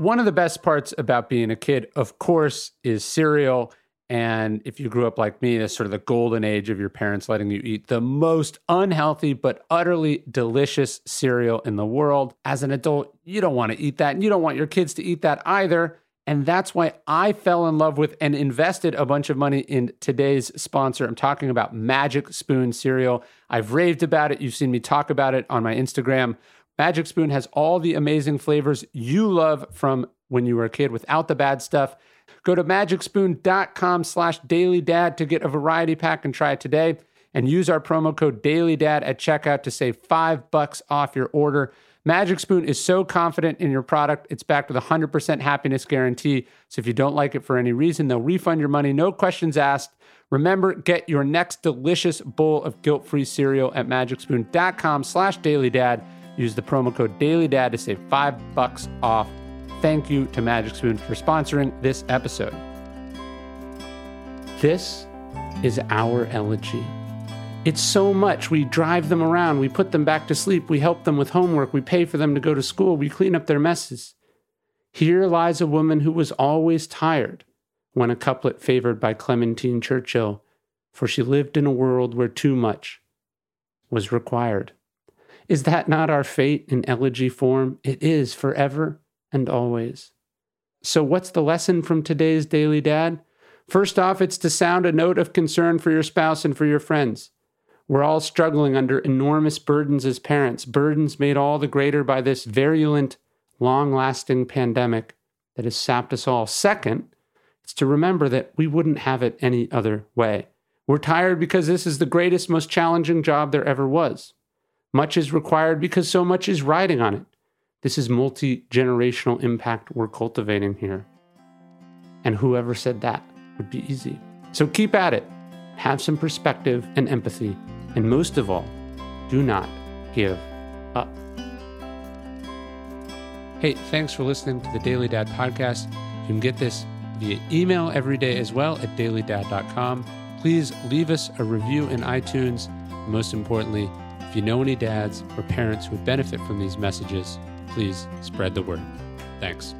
One of the best parts about being a kid, of course, is cereal. And if you grew up like me, that's sort of the golden age of your parents letting you eat the most unhealthy but utterly delicious cereal in the world. As an adult, you don't want to eat that, and you don't want your kids to eat that either. And that's why I fell in love with and invested a bunch of money in today's sponsor. I'm talking about Magic Spoon cereal. I've raved about it. You've seen me talk about it on my Instagram. Magic Spoon has all the amazing flavors you love from when you were a kid without the bad stuff. Go to magicspoon.com slash dailydad to get a variety pack and try it today. And use our promo code dailydad at checkout to save five bucks off your order. Magic Spoon is so confident in your product, it's backed with a 100% happiness guarantee. So if you don't like it for any reason, they'll refund your money, no questions asked. Remember, get your next delicious bowl of guilt-free cereal at magicspoon.com slash dailydad. Use the promo code dailydad to save five bucks off. Thank you to Magic Spoon for sponsoring this episode. This is our elegy. It's so much. We drive them around, we put them back to sleep, we help them with homework, we pay for them to go to school, we clean up their messes. Here lies a woman who was always tired, when a couplet favored by Clementine Churchill, for she lived in a world where too much was required. Is that not our fate in elegy form? It is forever and always. So, what's the lesson from today's Daily Dad? First off, it's to sound a note of concern for your spouse and for your friends. We're all struggling under enormous burdens as parents, burdens made all the greater by this virulent, long lasting pandemic that has sapped us all. Second, it's to remember that we wouldn't have it any other way. We're tired because this is the greatest, most challenging job there ever was. Much is required because so much is riding on it. This is multi generational impact we're cultivating here. And whoever said that would be easy. So keep at it. Have some perspective and empathy and most of all, do not give up. Hey, thanks for listening to the Daily Dad podcast. You can get this via email every day as well at dailydad.com. Please leave us a review in iTunes. Most importantly, if you know any dads or parents who would benefit from these messages, please spread the word. Thanks.